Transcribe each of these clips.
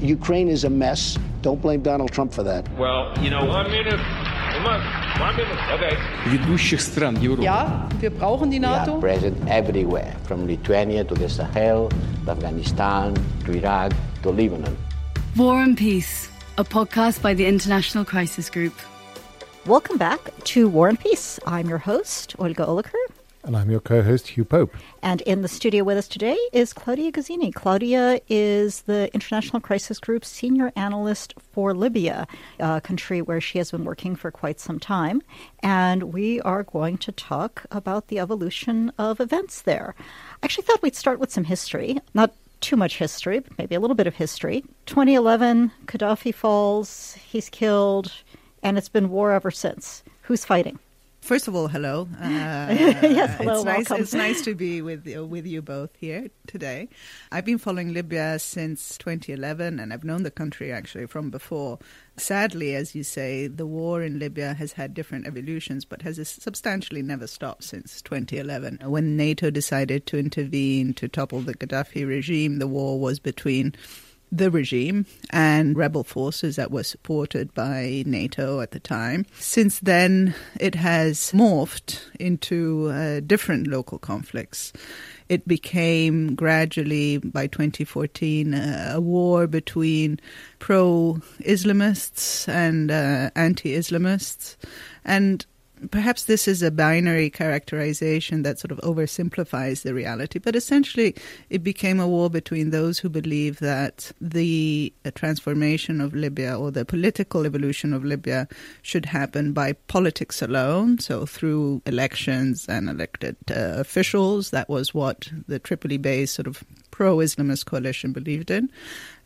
Ukraine is a mess. Don't blame Donald Trump for that. Well, you know, one minute. One, one minute. Okay. ведущих стран Европы. Ja, wir brauchen die We are NATO. present everywhere, from Lithuania to the Sahel, to Afghanistan, to Iraq, to Lebanon. War and Peace, a podcast by the International Crisis Group. Welcome back to War and Peace. I'm your host, Olga Oliker. And I'm your co host, Hugh Pope. And in the studio with us today is Claudia Gazzini. Claudia is the International Crisis Group senior analyst for Libya, a country where she has been working for quite some time. And we are going to talk about the evolution of events there. I actually thought we'd start with some history. Not too much history, but maybe a little bit of history. 2011, Gaddafi falls, he's killed, and it's been war ever since. Who's fighting? First of all, hello. Uh, Yes, hello, It's nice, welcome. it's nice to be with you, with you both here today. I've been following Libya since 2011, and I've known the country actually from before. Sadly, as you say, the war in Libya has had different evolutions, but has substantially never stopped since 2011. When NATO decided to intervene to topple the Gaddafi regime, the war was between the regime and rebel forces that were supported by NATO at the time. Since then, it has morphed into uh, different local conflicts. It became gradually, by 2014, uh, a war between pro Islamists and uh, anti Islamists. And perhaps this is a binary characterization that sort of oversimplifies the reality, but essentially it became a war between those who believe that the uh, transformation of Libya or the political evolution of Libya should happen by politics alone, so through elections and elected uh, officials. That was what the Tripoli based sort of pro Islamist coalition believed in.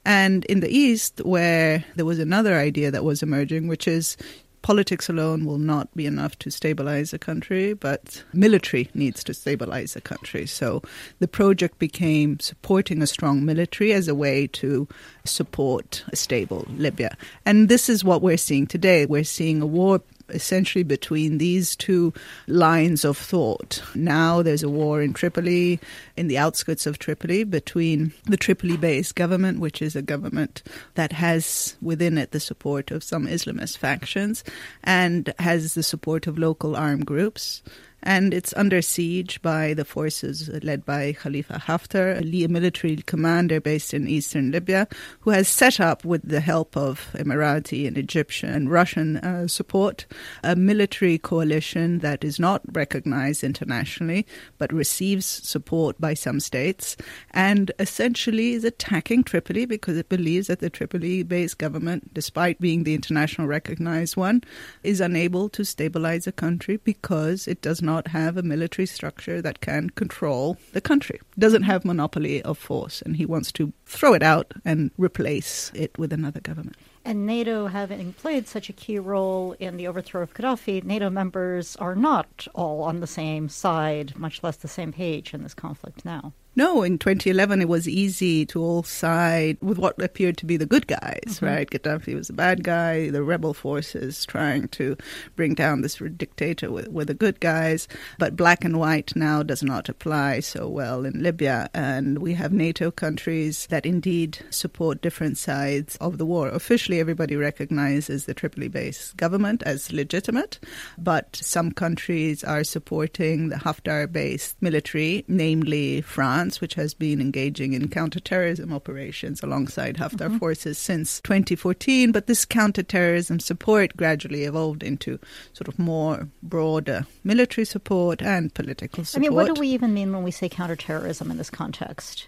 And in the East, where there was another idea that was emerging, which is politics alone will not be enough to stabilize a country, but military needs to stabilize a country. So the project became supporting a strong military as a way to support a stable Libya. And this is what we're seeing today. We're seeing a war essentially between these two lines of thought. Now there's a war in Tripoli, in the outskirts of Tripoli, between the Tripoli based government, which is a government that has within it the support of some Islamist factions and has the support of local armed groups. And it's under siege by the forces led by Khalifa Haftar, a military commander based in eastern Libya, who has set up, with the help of Emirati and Egyptian and Russian uh, support, a military coalition that is not recognized internationally but receives support by some states and essentially is attacking Tripoli because it believes that the Tripoli based government, despite being the international recognized one, is unable to stabilize a country because it does not have a military structure that can control the country. Doesn't have monopoly of force, and he wants to throw it out and replace it with another government. And NATO having played such a key role in the overthrow of Gaddafi, NATO members are not all on the same side, much less the same page in this conflict now. No, in 2011 it was easy to all side with what appeared to be the good guys, mm-hmm. right? Gaddafi was the bad guy, the rebel forces trying to bring down this dictator were, were the good guys. But black and white now does not apply so well in Libya. And we have NATO countries that indeed support different sides of the war. Officially, everybody recognizes the Tripoli based government as legitimate, but some countries are supporting the Haftar based military, namely France, which has been engaging in counterterrorism operations alongside Haftar mm-hmm. forces since 2014. But this counterterrorism support gradually evolved into sort of more broader military support and political support. I mean, what do we even mean when we say counterterrorism in this context?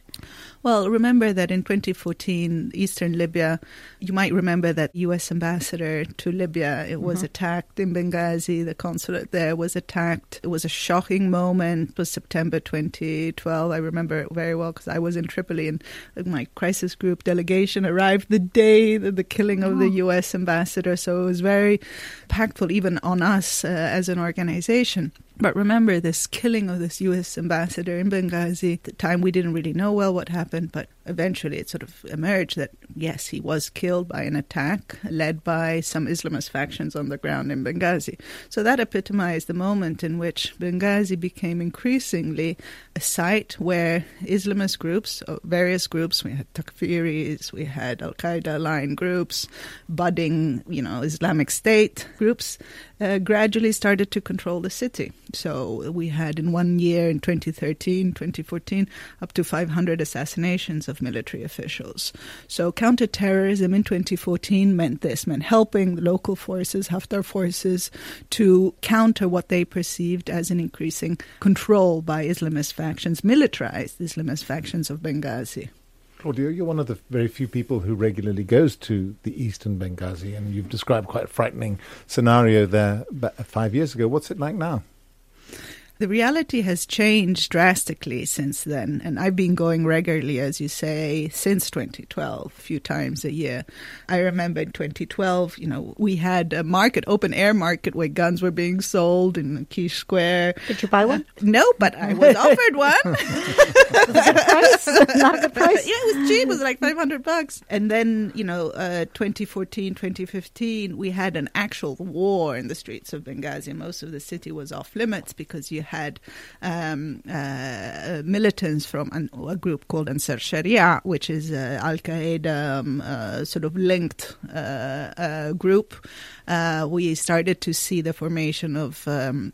Well, remember that in 2014, Eastern Libya, you might remember that U.S. ambassador to Libya, it was attacked in Benghazi. The consulate there was attacked. It was a shocking moment. It was September 2012. I remember it very well because I was in Tripoli and my crisis group delegation arrived the day that the killing of the U.S. ambassador. So it was very impactful even on us uh, as an organization. But remember this killing of this U.S. ambassador in Benghazi. At the time, we didn't really know well what happened, but eventually it sort of emerged that yes, he was killed by an attack led by some Islamist factions on the ground in Benghazi. So that epitomized the moment in which Benghazi became increasingly a site where Islamist groups, uh, various groups, we had Takfiris, we had Al Qaeda aligned groups, budding, you know, Islamic State groups, uh, gradually started to control the city. So we had in one year, in 2013, 2014, up to 500 assassinations of military officials. So counterterrorism in 2014 meant this, meant helping local forces, Haftar forces, to counter what they perceived as an increasing control by Islamist factions, militarized Islamist factions of Benghazi. Claudia, you're one of the very few people who regularly goes to the eastern Benghazi, and you've described quite a frightening scenario there five years ago. What's it like now? The reality has changed drastically since then, and I've been going regularly, as you say, since 2012, a few times a year. I remember in 2012, you know, we had a market, open air market, where guns were being sold in Kish Square. Did you buy one? Uh, no, but I was offered one. price? Not a price. yeah, it was cheap. It was like 500 bucks. And then, you know, uh, 2014, 2015, we had an actual war in the streets of Benghazi. Most of the city was off limits because you had um, uh, militants from an, a group called Ansar Sharia, which is uh, Al Qaeda um, uh, sort of linked uh, uh, group. Uh, we started to see the formation of um,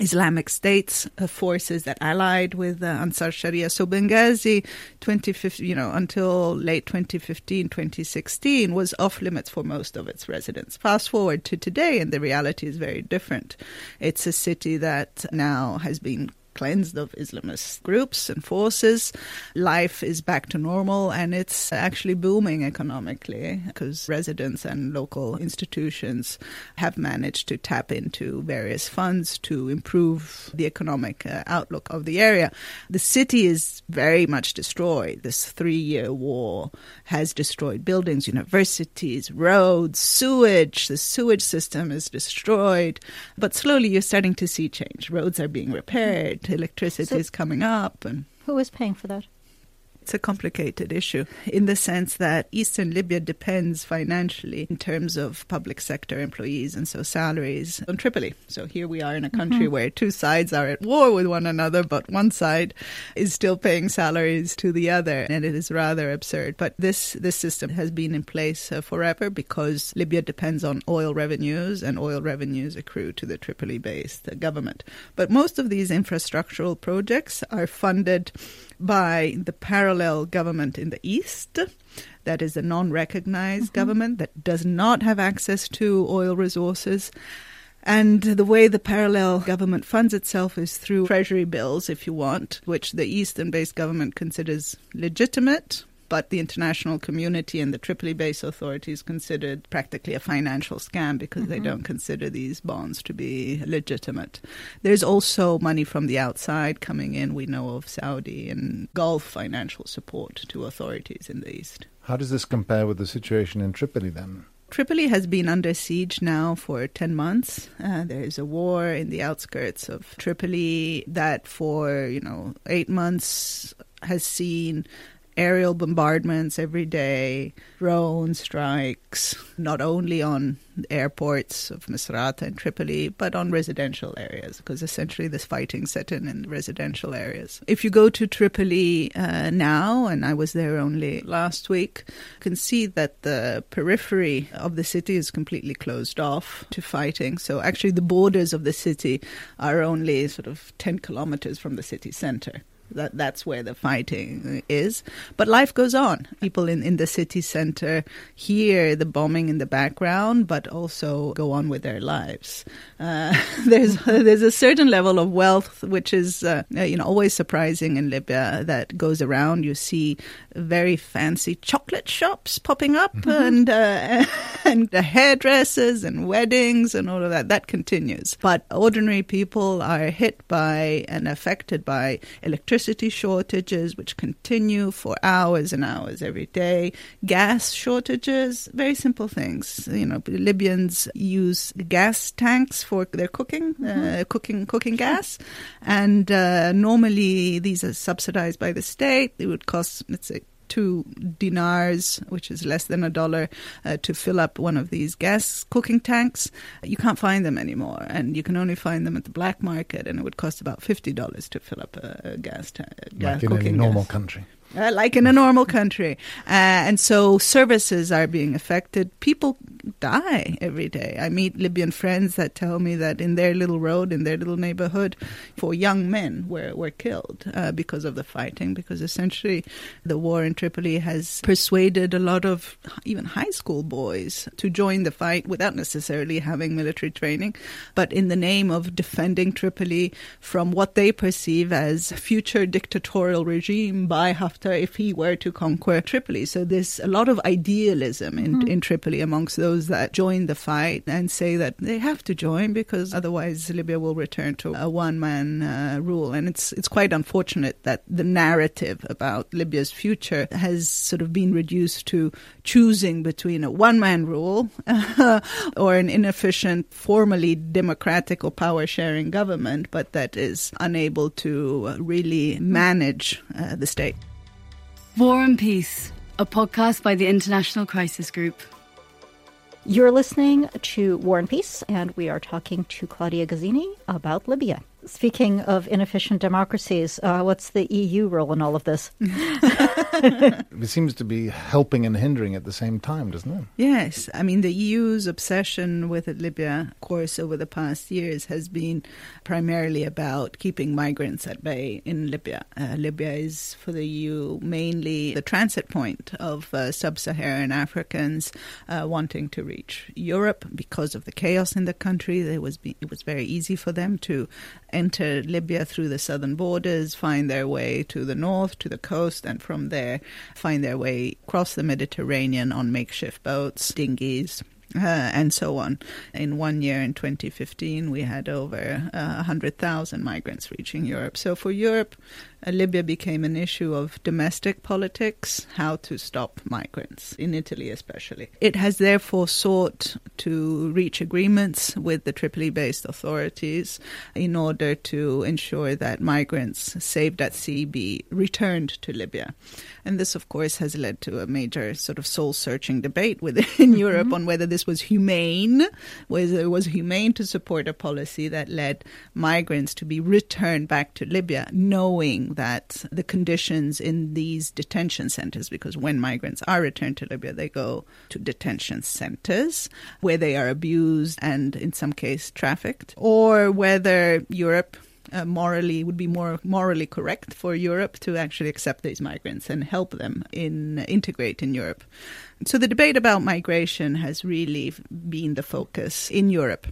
Islamic States uh, forces that allied with uh, Ansar Sharia. So Benghazi, 2015, you know, until late 2015, 2016, was off limits for most of its residents. Fast forward to today, and the reality is very different. It's a city that now has been cleansed of Islamist groups and forces. Life is back to normal and it's actually booming economically because residents and local institutions have managed to tap into various funds to improve the economic uh, outlook of the area. The city is very much destroyed. This three year war has destroyed buildings, universities, roads, sewage. The sewage system is destroyed. But slowly you're starting to see change. Roads are being repaired electricity So- is coming up and Who is paying for that? It's a complicated issue in the sense that Eastern Libya depends financially in terms of public sector employees and so salaries on Tripoli. So here we are in a country where two sides are at war with one another, but one side is still paying salaries to the other, and it is rather absurd. But this this system has been in place uh, forever because Libya depends on oil revenues, and oil revenues accrue to the Tripoli-based uh, government. But most of these infrastructural projects are funded by the parallel government in the east. That is a non recognized mm-hmm. government that does not have access to oil resources. And the way the parallel government funds itself is through treasury bills, if you want, which the Eastern based government considers legitimate, but the international community and the Tripoli based authorities considered practically a financial scam because they don't consider these bonds to be legitimate. There's also money from the outside coming in. We know of Saudi and Gulf financial support to authorities in the East. How does this compare with the situation in Tripoli then? Tripoli has been under siege now for 10 months. Uh, there is a war in the outskirts of Tripoli that for, you know, 8 months has seen aerial bombardments every day, drone strikes, not only on airports of Misrata and Tripoli, but on residential areas, because essentially this fighting set in in residential areas. If you go to Tripoli uh, now, and I was there only last week, you can see that the periphery of the city is completely closed off to fighting. So actually, the borders of the city are only sort of 10 kilometers from the city center. That that's where the fighting is. But life goes on. People in, in the city center hear the bombing in the background, but also go on with their lives. Uh, there's there's a certain level of wealth which is uh, you know always surprising in Libya that goes around. You see very fancy chocolate shops popping up and uh, and the hairdressers and weddings and all of that. That continues. But ordinary people are hit by and affected by electricity shortages, which continue for hours and hours every day. Gas shortages, very simple things. You know, Libyans use gas tanks for their cooking, uh, cooking, cooking gas, and uh, normally these are subsidized by the state. It would cost, let's say, two dinars, which is less than a dollar, uh, to fill up one of these gas cooking tanks. You can't find them anymore, and you can only find them at the black market, and it would cost about fifty dollars to fill up a, a gas tank. Like in any normal country. Uh, like in a normal country. Uh, and so services are being affected. People die every day. I meet Libyan friends that tell me that in their little road, in their little neighborhood, four young men were, were killed uh, because of the fighting, because essentially the war in Tripoli has persuaded a lot of even high school boys to join the fight without necessarily having military training, but in the name of defending Tripoli from what they perceive as future dictatorial regime by Haftar if he were to conquer Tripoli. So there's a lot of idealism in, in Tripoli amongst those that join the fight and say that they have to join because otherwise Libya will return to a one-man uh, rule. And it's it's quite unfortunate that the narrative about Libya's future has sort of been reduced to choosing between a one-man rule or an inefficient, formally democratic or power-sharing government, but that is unable to really manage uh, the state. War and Peace, a podcast by the International Crisis Group. You're listening to War and Peace, and we are talking to Claudia Gazzini about Libya. Speaking of inefficient democracies, uh, what's the EU role in all of this? It seems to be helping and hindering at the same time, doesn't it? Yes, I mean the EU's obsession with Libya, of course, over the past years has been primarily about keeping migrants at bay in Libya. Uh, Libya is for the EU mainly the transit point of uh, sub-Saharan Africans uh, wanting to reach Europe because of the chaos in the country. It was be- it was very easy for them to enter Libya through the southern borders, find their way to the north, to the coast, and from there find their way across the Mediterranean on makeshift boats, dinghies. Uh, and so on. In one year, in 2015, we had over uh, 100,000 migrants reaching Europe. So for Europe, Libya became an issue of domestic politics, how to stop migrants, in Italy especially. It has therefore sought to reach agreements with the Tripoli based authorities in order to ensure that migrants saved at sea be returned to Libya. And this, of course, has led to a major sort of soul searching debate within mm-hmm. Europe on whether this was humane, whether it was humane to support a policy that led migrants to be returned back to Libya, knowing that the conditions in these detention centers, because when migrants are returned to Libya, they go to detention centers where they are abused and, in some case, trafficked, or whether Europe uh, morally would be more morally correct for Europe to actually accept these migrants and help them in integrate in Europe. So the debate about migration has really been the focus in Europe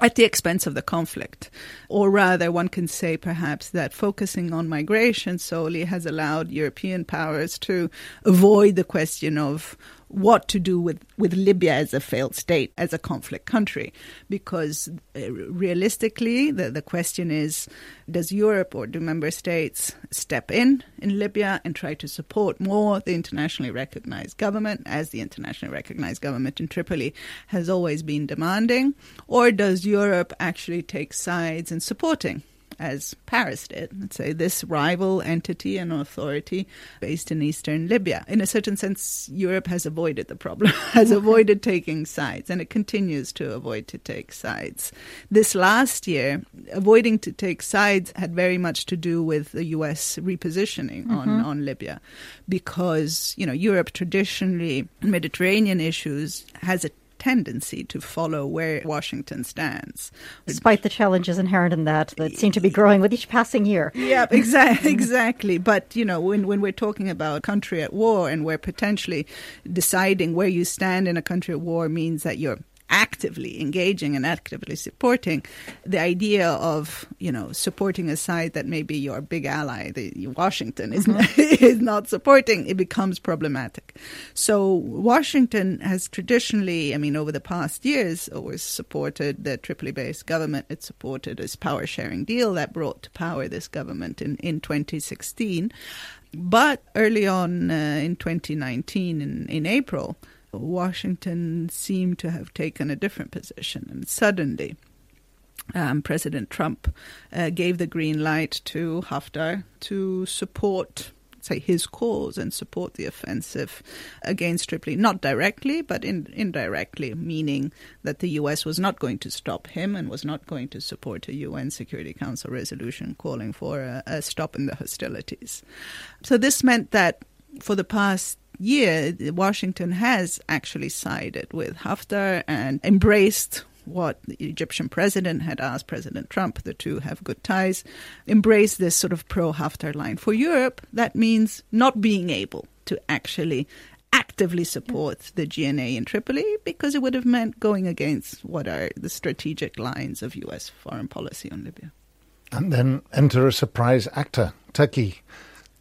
at the expense of the conflict. Or rather, one can say perhaps that focusing on migration solely has allowed European powers to avoid the question of what to do with, with Libya as a failed state, as a conflict country. Because uh, realistically, the, the question is does Europe or do member states step in in Libya and try to support more the internationally recognized government, as the internationally recognized government in Tripoli has always been demanding? Or does Europe actually take sides in supporting as Paris did, let's say, this rival entity and authority based in eastern Libya. In a certain sense, Europe has avoided the problem, has avoided taking sides, and it continues to avoid to take sides. This last year, avoiding to take sides had very much to do with the U.S. repositioning on, mm-hmm. on Libya, because, you know, Europe traditionally, Mediterranean issues, has a tendency to follow where Washington stands. Despite the challenges inherent in that, that seem to be growing with each passing year. Yeah, exactly, exactly. But you know, when when we're talking about a country at war and we're potentially deciding where you stand in a country at war means that you're actively engaging and actively supporting the idea of you know supporting a side that maybe your big ally the Washington is not, is not supporting it becomes problematic. So Washington has traditionally I mean over the past years always supported the Tripoli based government. It supported this power sharing deal that brought to power this government in in 2016 but early on uh, in 2019 in, in April Washington seemed to have taken a different position, and suddenly um, President Trump uh, gave the green light to Haftar to support say, his cause and support the offensive against Tripoli, not directly, but in, indirectly, meaning that the U.S. was not going to stop him and was not going to support a UN Security Council resolution calling for a, a stop in the hostilities. So this meant that for the past year, Washington has actually sided with Haftar and embraced what the Egyptian president had asked President Trump, the two have good ties, embrace this sort of pro Haftar line. For Europe, that means not being able to actually actively support the GNA in Tripoli because it would have meant going against what are the strategic lines of US foreign policy on Libya. And then enter a surprise actor, Turkey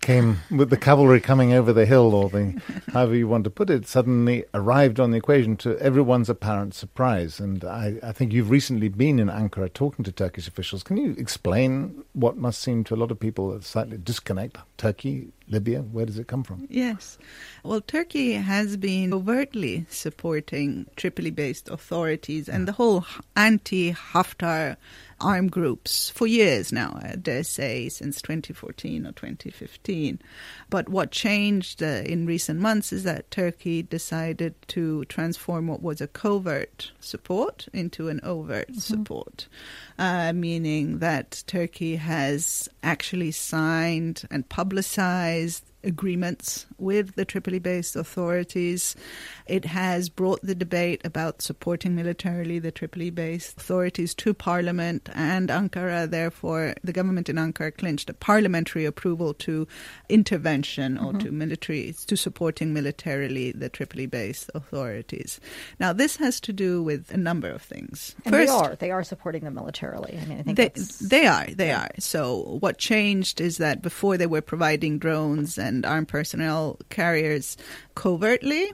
came with the cavalry coming over the hill, or the however you want to put it, suddenly arrived on the equation to everyone's apparent surprise. And I, I, think you've recently been in Ankara talking to Turkish officials. Can you explain what must seem to a lot of people a slightly disconnect? Turkey, Libya, where does it come from? Yes. Well, Turkey has been overtly supporting Tripoli based authorities and the whole anti Haftar armed groups for years now, I dare say, since 2014 or 2015. But what changed uh, in recent months is that Turkey decided to transform what was a covert support into an overt mm-hmm. support, uh, meaning that Turkey has actually signed and publicized agreements with the Tripoli based authorities. It has brought the debate about supporting militarily the Tripoli based authorities to Parliament and Ankara. Therefore, the government in Ankara clinched a parliamentary approval to intervention or mm-hmm. to military, to supporting militarily the Tripoli based authorities. Now, this has to do with a number of things. And First, they are. They are supporting them militarily. I mean, I think they, they are. They yeah. are. So, what changed is that before they were providing drones and armed personnel carriers covertly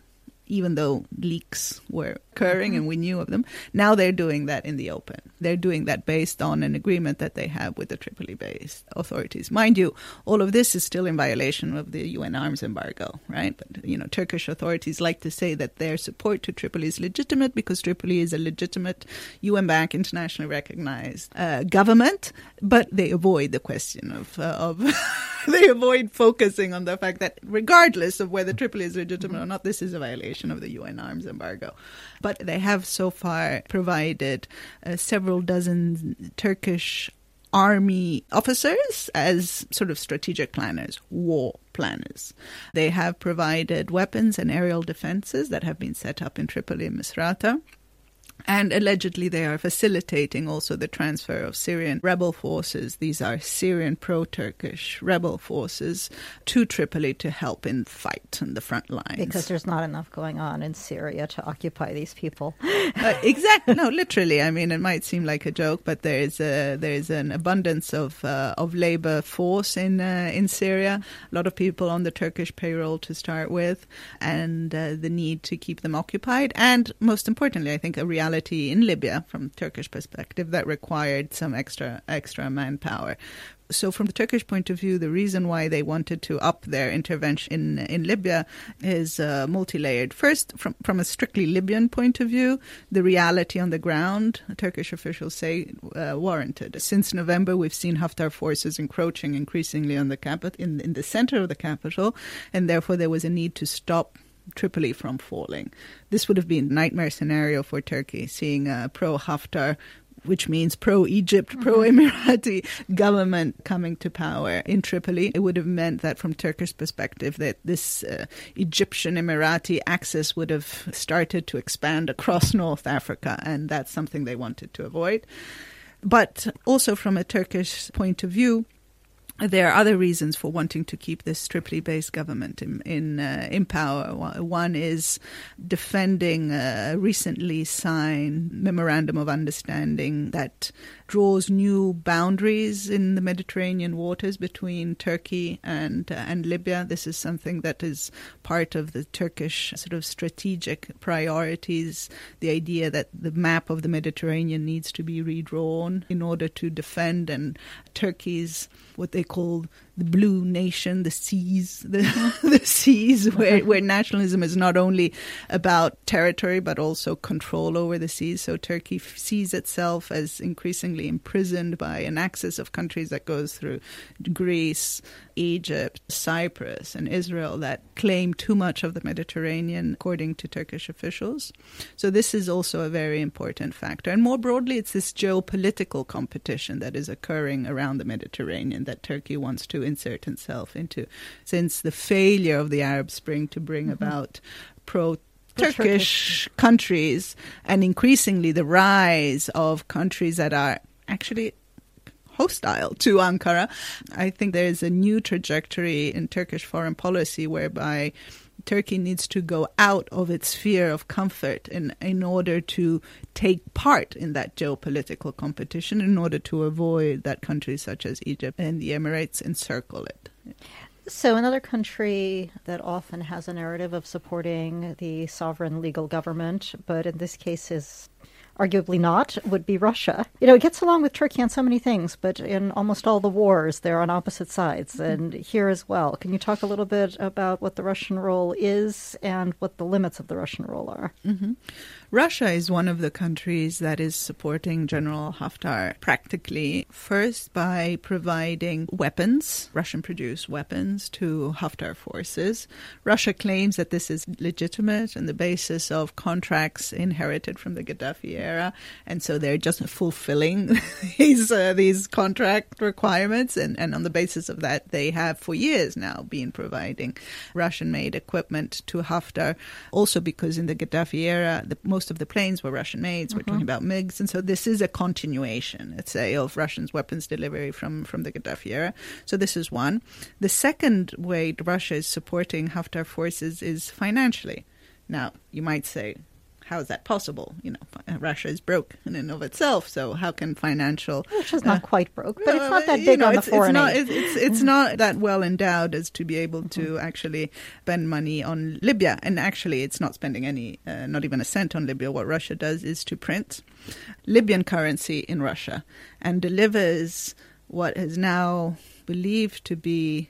even though leaks were occurring mm-hmm. and we knew of them. Now they're doing that in the open. They're doing that based on an agreement that they have with the Tripoli based authorities. Mind you, all of this is still in violation of the UN arms embargo, right? But, you know, Turkish authorities like to say that their support to Tripoli is legitimate because Tripoli is a legitimate UN backed, internationally recognized uh, government, but they avoid the question of. Uh, of they avoid focusing on the fact that regardless of whether Tripoli is legitimate or not, this is a violation of the UN arms embargo. But they have so far provided uh, several dozen Turkish army officers as sort of strategic planners, war planners. They have provided weapons and aerial defenses that have been set up in Tripoli and Misrata. And allegedly, they are facilitating also the transfer of Syrian rebel forces. These are Syrian pro Turkish rebel forces to Tripoli to help in fight on the front lines. Because there's not enough going on in Syria to occupy these people. uh, exactly. No, literally. I mean, it might seem like a joke, but there's a, there's an abundance of uh, of labor force in uh, in Syria. A lot of people on the Turkish payroll to start with, and uh, the need to keep them occupied. And most importantly, I think a reality reality in Libya from Turkish perspective that required some extra extra manpower. So, from the Turkish point of view, the reason why they wanted to up their intervention in in Libya is uh, multi-layered. First, from from a strictly Libyan point of view, the reality on the ground, Turkish officials say, uh, warranted. Since November, we've seen Haftar forces encroaching increasingly on the capital, in in the center of the capital, and therefore there was a need to stop Tripoli from falling. This would have been a nightmare scenario for Turkey, seeing a pro Haftar which means pro Egypt, mm-hmm. pro Emirati government coming to power in Tripoli. It would have meant that, from Turkish perspective, that this uh, Egyptian Emirati axis would have started to expand across North Africa, and that's something they wanted to avoid. But also, from a Turkish point of view, there are other reasons for wanting to keep this Tripoli based government in in, uh, in, power. One is defending a recently signed memorandum of understanding that draws new boundaries in the Mediterranean waters between Turkey and uh, and Libya. This is something that is part of the Turkish sort of strategic priorities. The idea that the map of the Mediterranean needs to be redrawn in order to defend and Turkey's what they call the blue nation, the seas, the, the seas, where, where nationalism is not only about territory but also control over the seas. So Turkey f- sees itself as increasingly imprisoned by an axis of countries that goes through Greece, Egypt, Cyprus, and Israel that claim too much of the Mediterranean, according to Turkish officials. So this is also a very important factor. And more broadly, it's this geopolitical competition that is occurring around the Mediterranean that Turkey wants to insert itself into since the failure of the Arab Spring to bring mm-hmm. about pro Turkish countries and increasingly the rise of countries that are actually hostile to Ankara. I think there's a new trajectory in Turkish foreign policy whereby Turkey needs to go out of its sphere of comfort in, in order to take part in that geopolitical competition, in order to avoid that countries such as Egypt and the Emirates encircle it. So, another country that often has a narrative of supporting the sovereign legal government, but in this case is arguably not, would be Russia. You know, it gets along with Turkey on so many things, but in almost all the wars, they're on opposite sides, and here as well. Can you talk a little bit about what the Russian role is and what the limits of the Russian role are? Mm-hmm. Russia is one of the countries that is supporting General Haftar practically first by providing weapons, Russian produced weapons to Haftar forces. Russia claims that this is legitimate on the basis of contracts inherited from the Gaddafi era, and so they're just fulfilling these uh, these contract requirements, and, and on the basis of that, they have for years now been providing Russian-made equipment to Haftar. Also, because in the Gaddafi era, the, most of the planes were Russian-made. So We're talking mm-hmm. about MiGs, and so this is a continuation, let's say, of Russians' weapons delivery from from the Gaddafi era. So this is one. The second way Russia is supporting Haftar forces is financially. Now, you might say, how is that possible? You know, Russia is broke in and of itself, so how can financial? Russia's not uh, quite broke, but it's uh, not that you big know, on the it's, foreign it's not, aid. It's, it's not that well endowed as to be able to Mm-hmm. actually spend money on Libya, and actually, it's not spending any, uh, not even a cent on Libya. What Russia does is to print Libyan currency in Russia and delivers what is now believed to be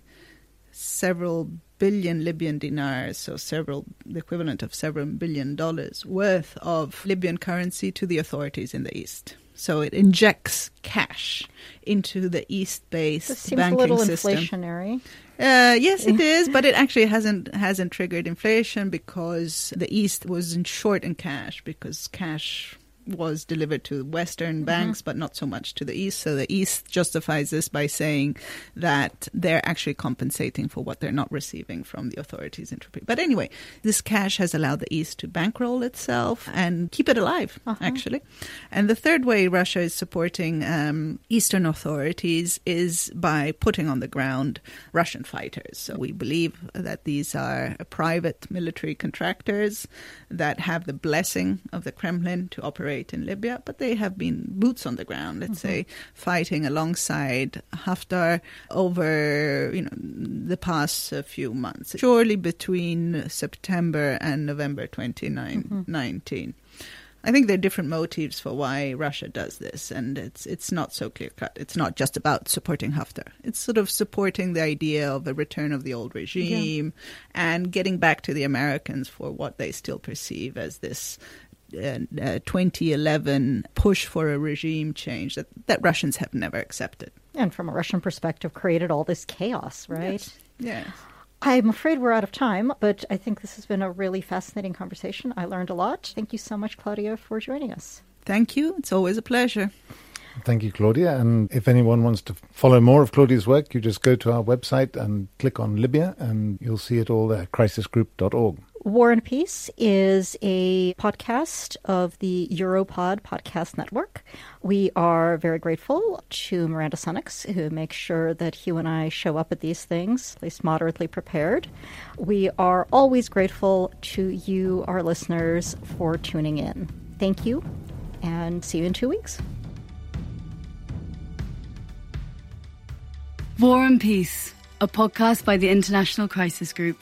several billion Libyan dinars, so several the equivalent of several billion dollars worth of Libyan currency to the authorities in the east. So it injects cash into the east-based This seems banking a little system. inflationary. Uh, yes, it is, but it actually hasn't hasn't triggered inflation because the East was in short in cash because cash was delivered to Western banks, but not so much to the East. So the East justifies this by saying that they're actually compensating for what they're not receiving from the authorities in Tripoli. But anyway, this cash has allowed the East to bankroll itself and keep it alive, actually. And the third way Russia is supporting um, Eastern authorities is by putting on the ground Russian fighters. So we believe that these are private military contractors that have the blessing of the Kremlin to operate in Libya, but they have been boots on the ground, let's say, fighting alongside Haftar over you know the past uh, few months, surely between September and November 2019. I think there are different motives for why Russia does this, and it's it's not so clear cut. It's not just about supporting Haftar. It's sort of supporting the idea of a return of the old regime and getting back to the Americans for what they still perceive as this uh, uh, 2011 push for a regime change that, that Russians have never accepted. And from a Russian perspective, created all this chaos, right? Yes. Yes. I'm afraid we're out of time, but I think this has been a really fascinating conversation. I learned a lot. Thank you so much, Claudia, for joining us. Thank you. It's always a pleasure. Thank you, Claudia. And if anyone wants to follow more of Claudia's work, you just go to our website and click on Libya, and you'll see it all there, crisisgroup.org. War and Peace is a podcast of the Europod Podcast Network. We are very grateful to Miranda Sunnix, who makes sure that Hugh and I show up at these things, at least moderately prepared. We are always grateful to you, our listeners, for tuning in. Thank you, and see you in two weeks. War and Peace, a podcast by the International Crisis Group.